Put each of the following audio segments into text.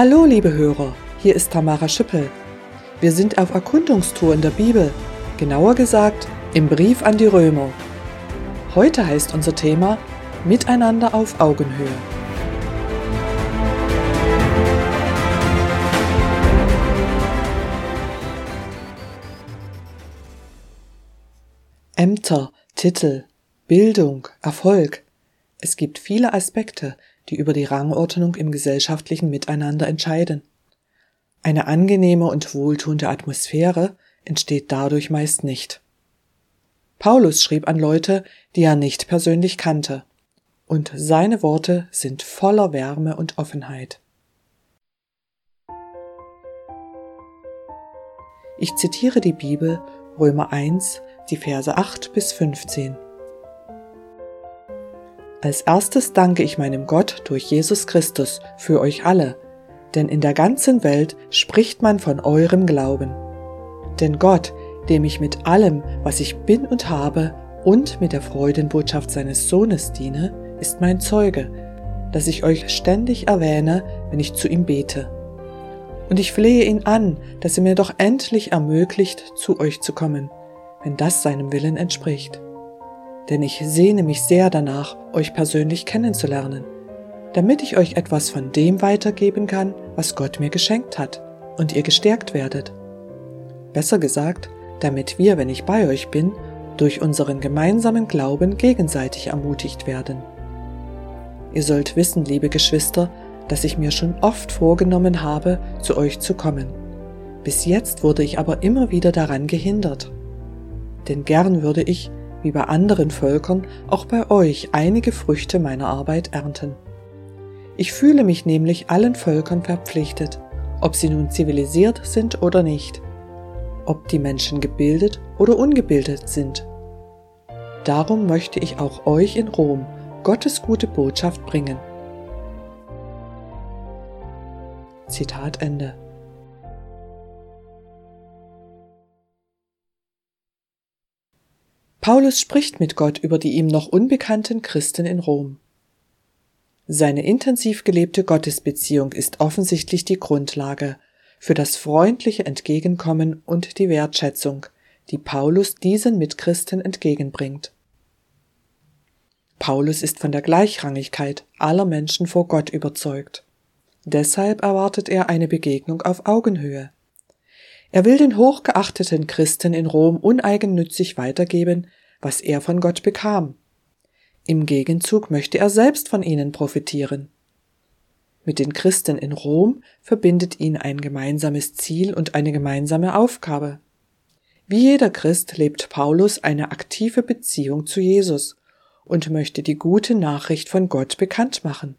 Hallo, liebe Hörer, hier ist Tamara Schüppel. Wir sind auf Erkundungstour in der Bibel, genauer gesagt im Brief an die Römer. Heute heißt unser Thema Miteinander auf Augenhöhe. Ämter, Titel, Bildung, Erfolg. Es gibt viele Aspekte, die über die Rangordnung im gesellschaftlichen Miteinander entscheiden. Eine angenehme und wohltuende Atmosphäre entsteht dadurch meist nicht. Paulus schrieb an Leute, die er nicht persönlich kannte, und seine Worte sind voller Wärme und Offenheit. Ich zitiere die Bibel Römer 1, die Verse 8 bis 15. Als erstes danke ich meinem Gott durch Jesus Christus für euch alle, denn in der ganzen Welt spricht man von eurem Glauben. Denn Gott, dem ich mit allem, was ich bin und habe, und mit der Freudenbotschaft seines Sohnes diene, ist mein Zeuge, dass ich euch ständig erwähne, wenn ich zu ihm bete. Und ich flehe ihn an, dass er mir doch endlich ermöglicht, zu euch zu kommen, wenn das seinem Willen entspricht denn ich sehne mich sehr danach, euch persönlich kennenzulernen, damit ich euch etwas von dem weitergeben kann, was Gott mir geschenkt hat, und ihr gestärkt werdet. Besser gesagt, damit wir, wenn ich bei euch bin, durch unseren gemeinsamen Glauben gegenseitig ermutigt werden. Ihr sollt wissen, liebe Geschwister, dass ich mir schon oft vorgenommen habe, zu euch zu kommen. Bis jetzt wurde ich aber immer wieder daran gehindert. Denn gern würde ich, wie bei anderen Völkern, auch bei euch einige Früchte meiner Arbeit ernten. Ich fühle mich nämlich allen Völkern verpflichtet, ob sie nun zivilisiert sind oder nicht, ob die Menschen gebildet oder ungebildet sind. Darum möchte ich auch euch in Rom Gottes gute Botschaft bringen. Zitat Ende. Paulus spricht mit Gott über die ihm noch unbekannten Christen in Rom. Seine intensiv gelebte Gottesbeziehung ist offensichtlich die Grundlage für das freundliche Entgegenkommen und die Wertschätzung, die Paulus diesen Mitchristen entgegenbringt. Paulus ist von der Gleichrangigkeit aller Menschen vor Gott überzeugt. Deshalb erwartet er eine Begegnung auf Augenhöhe. Er will den hochgeachteten Christen in Rom uneigennützig weitergeben, was er von Gott bekam. Im Gegenzug möchte er selbst von ihnen profitieren. Mit den Christen in Rom verbindet ihn ein gemeinsames Ziel und eine gemeinsame Aufgabe. Wie jeder Christ lebt Paulus eine aktive Beziehung zu Jesus und möchte die gute Nachricht von Gott bekannt machen.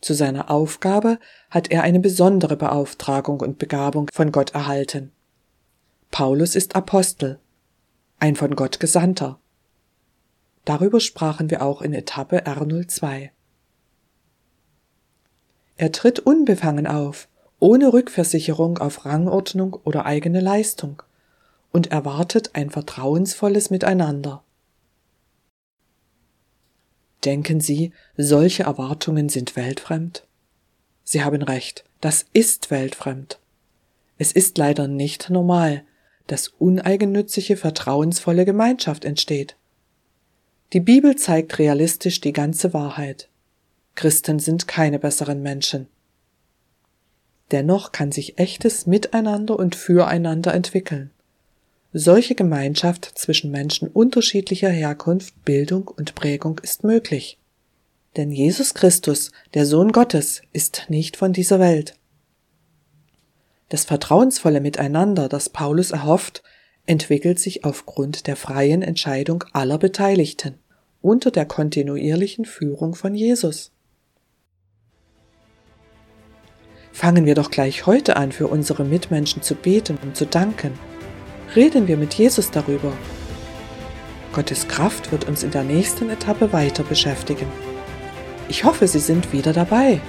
Zu seiner Aufgabe hat er eine besondere Beauftragung und Begabung von Gott erhalten. Paulus ist Apostel, ein von Gott Gesandter. Darüber sprachen wir auch in Etappe R02. Er tritt unbefangen auf, ohne Rückversicherung auf Rangordnung oder eigene Leistung und erwartet ein vertrauensvolles Miteinander. Denken Sie, solche Erwartungen sind weltfremd? Sie haben recht, das ist weltfremd. Es ist leider nicht normal, dass uneigennützige, vertrauensvolle Gemeinschaft entsteht. Die Bibel zeigt realistisch die ganze Wahrheit. Christen sind keine besseren Menschen. Dennoch kann sich echtes Miteinander und Füreinander entwickeln. Solche Gemeinschaft zwischen Menschen unterschiedlicher Herkunft, Bildung und Prägung ist möglich. Denn Jesus Christus, der Sohn Gottes, ist nicht von dieser Welt. Das vertrauensvolle Miteinander, das Paulus erhofft, entwickelt sich aufgrund der freien Entscheidung aller Beteiligten unter der kontinuierlichen Führung von Jesus. Fangen wir doch gleich heute an, für unsere Mitmenschen zu beten und zu danken reden wir mit Jesus darüber. Gottes Kraft wird uns in der nächsten Etappe weiter beschäftigen. Ich hoffe, Sie sind wieder dabei.